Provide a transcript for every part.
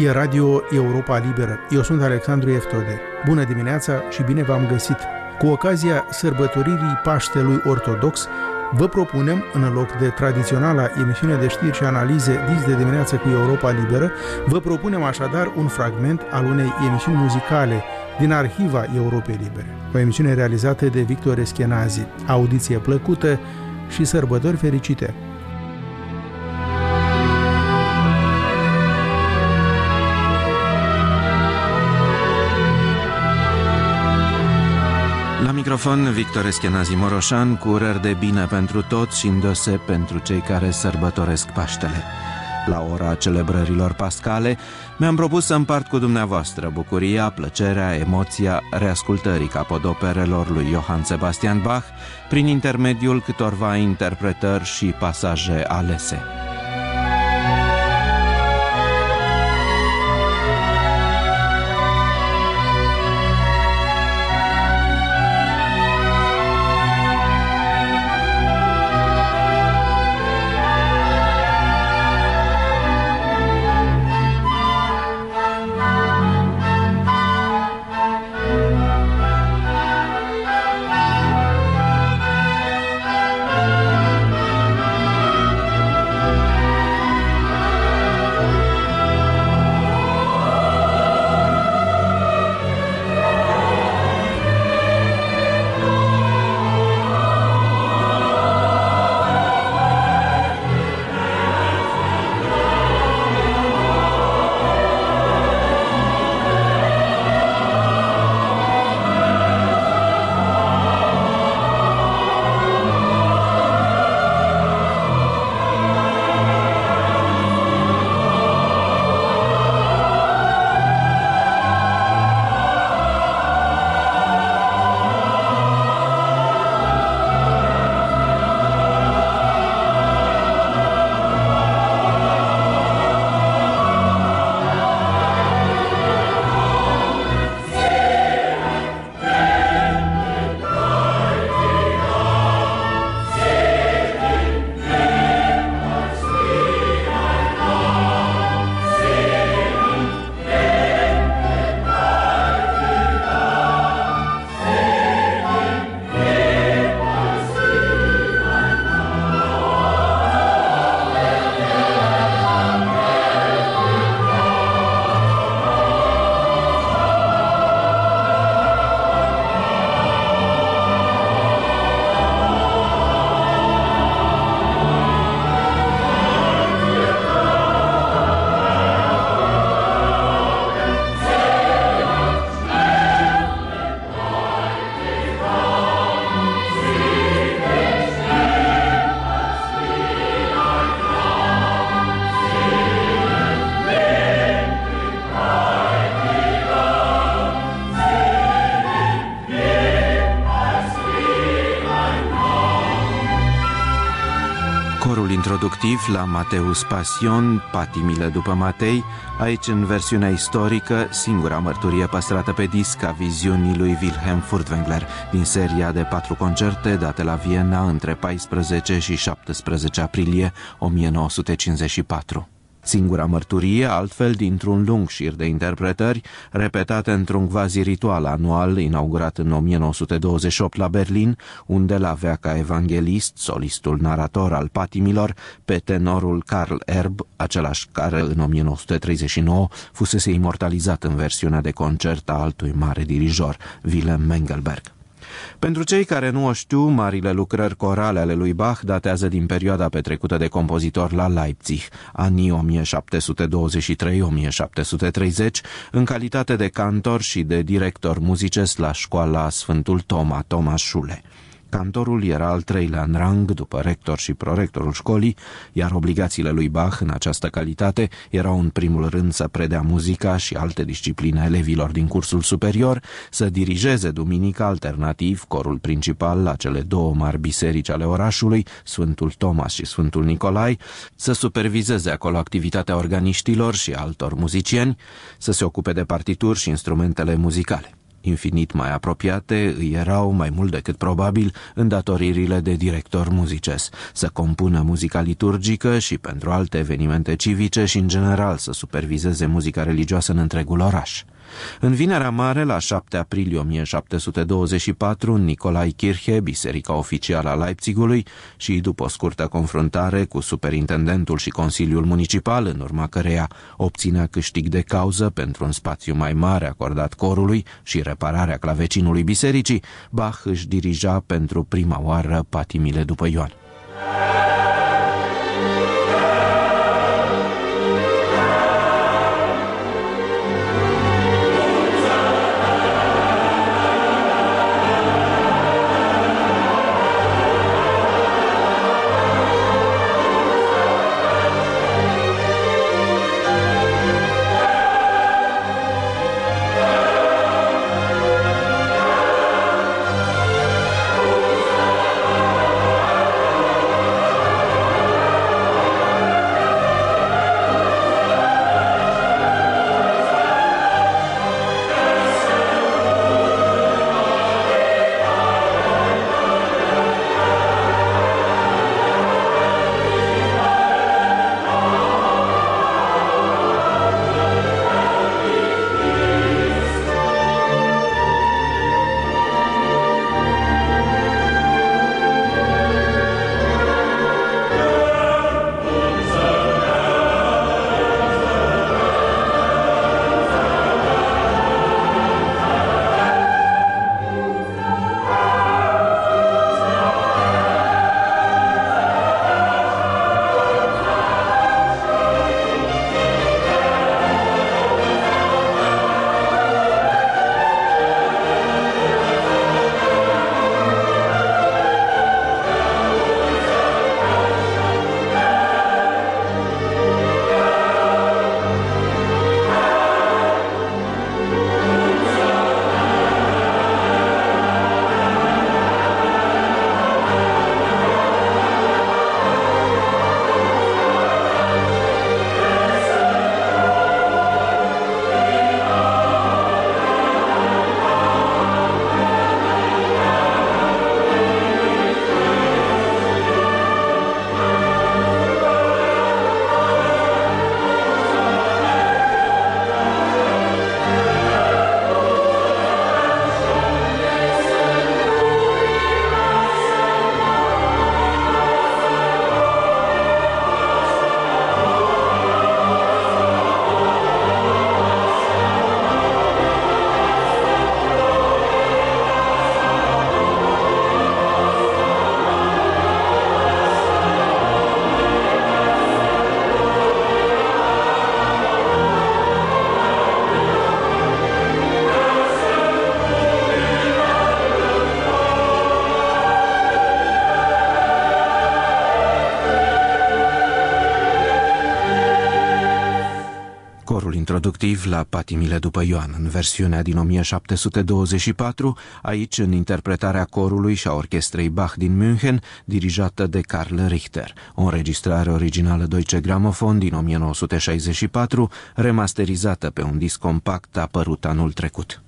Aici e Radio Europa Liberă. Eu sunt Alexandru Eftode. Bună dimineața și bine v-am găsit! Cu ocazia sărbătoririi Paștelui Ortodox, vă propunem, în loc de tradiționala emisiune de știri și analize dis de dimineață cu Europa Liberă, vă propunem așadar un fragment al unei emisiuni muzicale din arhiva Europei Libere. O emisiune realizată de Victor Eschenazi. Audiție plăcută și sărbători fericite! Microfon, Victor Eschenazi Moroșan, cu urări de bine pentru toți și îndose pentru cei care sărbătoresc Paștele. La ora celebrărilor pascale, mi-am propus să împart cu dumneavoastră bucuria, plăcerea, emoția reascultării capodoperelor lui Johann Sebastian Bach prin intermediul câtorva interpretări și pasaje alese. Introductiv la Mateus Pasion, Patimile după Matei, aici în versiunea istorică, singura mărturie păstrată pe disc a viziunii lui Wilhelm Furtwängler din seria de patru concerte date la Viena între 14 și 17 aprilie 1954. Singura mărturie, altfel, dintr-un lung șir de interpretări, repetate într-un quasi ritual anual inaugurat în 1928 la Berlin, unde l avea ca evanghelist solistul narator al patimilor pe tenorul Karl Erb, același care în 1939 fusese imortalizat în versiunea de concert a altui mare dirijor, Willem Mengelberg. Pentru cei care nu o știu, marile lucrări corale ale lui Bach datează din perioada petrecută de compozitor la Leipzig, anii 1723-1730, în calitate de cantor și de director muzicesc la școala Sfântul Toma, Thomas Schule. Cantorul era al treilea în rang după rector și prorectorul școlii, iar obligațiile lui Bach în această calitate erau în primul rând să predea muzica și alte discipline elevilor din cursul superior, să dirigeze duminica alternativ corul principal la cele două mari biserici ale orașului, Sfântul Thomas și Sfântul Nicolai, să supervizeze acolo activitatea organiștilor și altor muzicieni, să se ocupe de partituri și instrumentele muzicale. Infinit mai apropiate îi erau, mai mult decât probabil, îndatoririle de director muzices, să compună muzica liturgică și pentru alte evenimente civice și, în general, să supervizeze muzica religioasă în întregul oraș. În Vinerea Mare, la 7 aprilie 1724, Nicolai Kirche, biserica oficială a Leipzigului, și după o scurtă confruntare cu superintendentul și Consiliul Municipal, în urma căreia obținea câștig de cauză pentru un spațiu mai mare acordat corului și repararea clavecinului bisericii, Bach își dirija pentru prima oară patimile după Ioan. Introductiv la Patimile după Ioan, în versiunea din 1724, aici în interpretarea corului și a orchestrei Bach din München, dirijată de Karl Richter, o înregistrare originală Deutsche Grammophon din 1964, remasterizată pe un disc compact apărut anul trecut.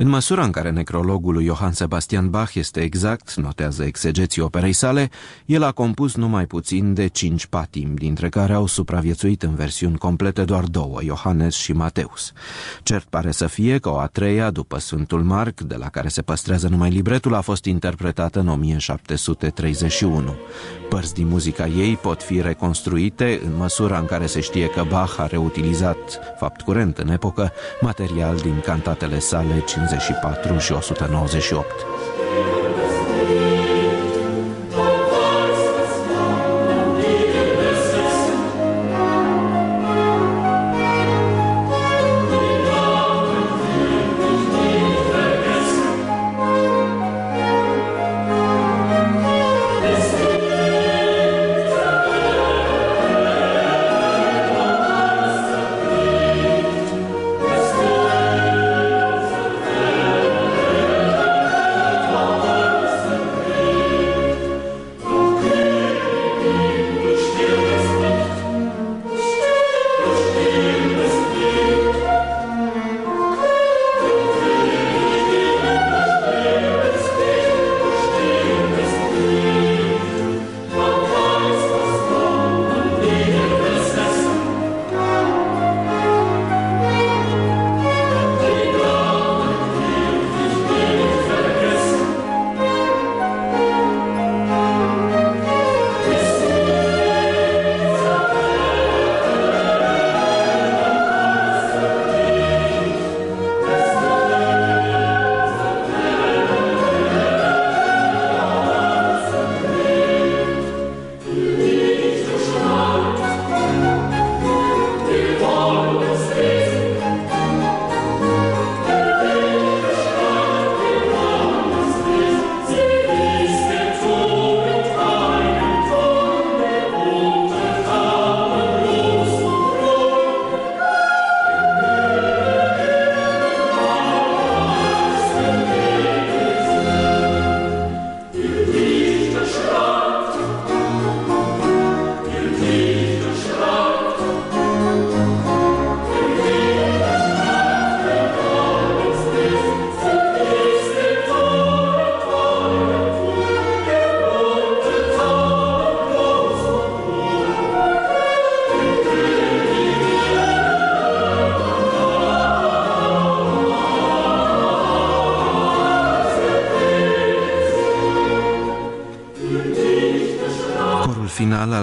În măsura în care necrologul lui Johann Sebastian Bach este exact, notează exegeții operei sale, el a compus numai puțin de cinci patim, dintre care au supraviețuit în versiuni complete doar două, Johannes și Mateus. Cert pare să fie că o a treia, după Sfântul Marc, de la care se păstrează numai libretul, a fost interpretată în 1731. Părți din muzica ei pot fi reconstruite în măsura în care se știe că Bach a reutilizat, fapt curent în epocă, material din cantatele sale 54 și 198.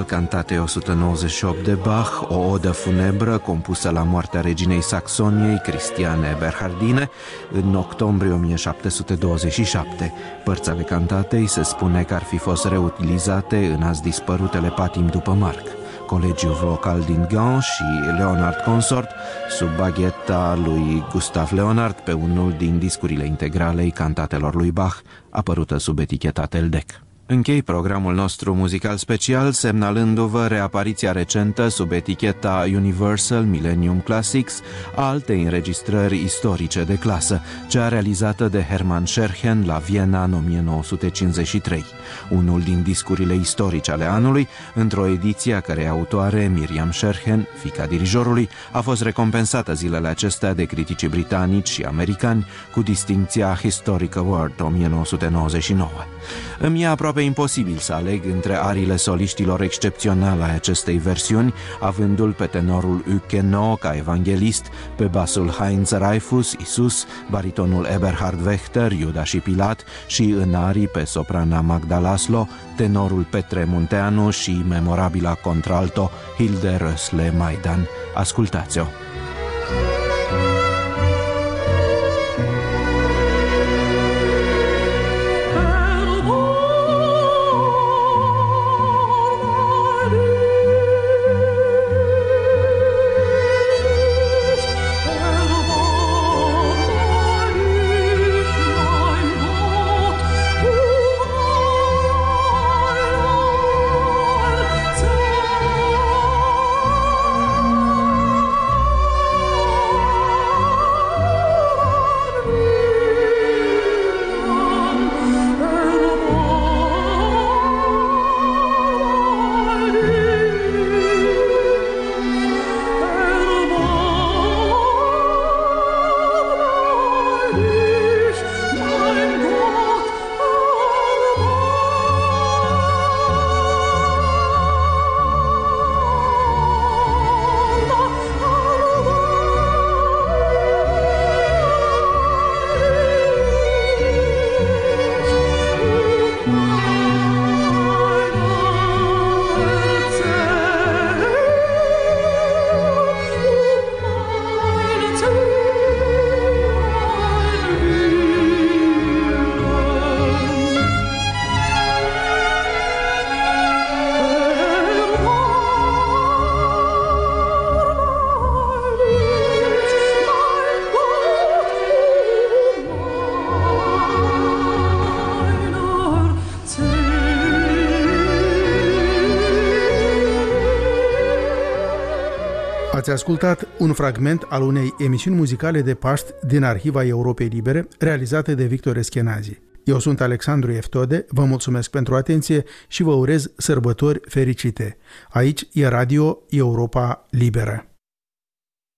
Final al cantatei 198 de Bach, o odă funebră compusă la moartea reginei Saxoniei, Cristiane Berhardine, în octombrie 1727. Părți ale cantatei se spune că ar fi fost reutilizate în azi dispărutele patim după Marc. Colegiul vocal din Gand și Leonard Consort, sub bagheta lui Gustav Leonard pe unul din discurile integralei cantatelor lui Bach, apărută sub eticheta Teldec. Închei programul nostru muzical special semnalându-vă reapariția recentă sub eticheta Universal Millennium Classics a altei înregistrări istorice de clasă, cea realizată de Hermann Scherchen la Viena în 1953, unul din discurile istorice ale anului, într-o ediție a cărei autoare, Miriam Scherchen, fica dirijorului, a fost recompensată zilele acestea de criticii britanici și americani cu distinția Historic Award 1999. Îmi e aproape imposibil să aleg între arile soliștilor excepționale a acestei versiuni, avându-l pe tenorul Ukeno ca evanghelist, pe basul Heinz Reifus, Isus, baritonul Eberhard Wechter, Iuda și Pilat și în arii pe soprana Magda Laslo, tenorul Petre Munteanu și memorabila contralto Hilde Rösle Maidan. Ascultați-o! Ați ascultat un fragment al unei emisiuni muzicale de Paști din Arhiva Europei Libere, realizate de Victor Eschenazi. Eu sunt Alexandru Eftode, vă mulțumesc pentru atenție și vă urez sărbători fericite. Aici e Radio Europa Liberă.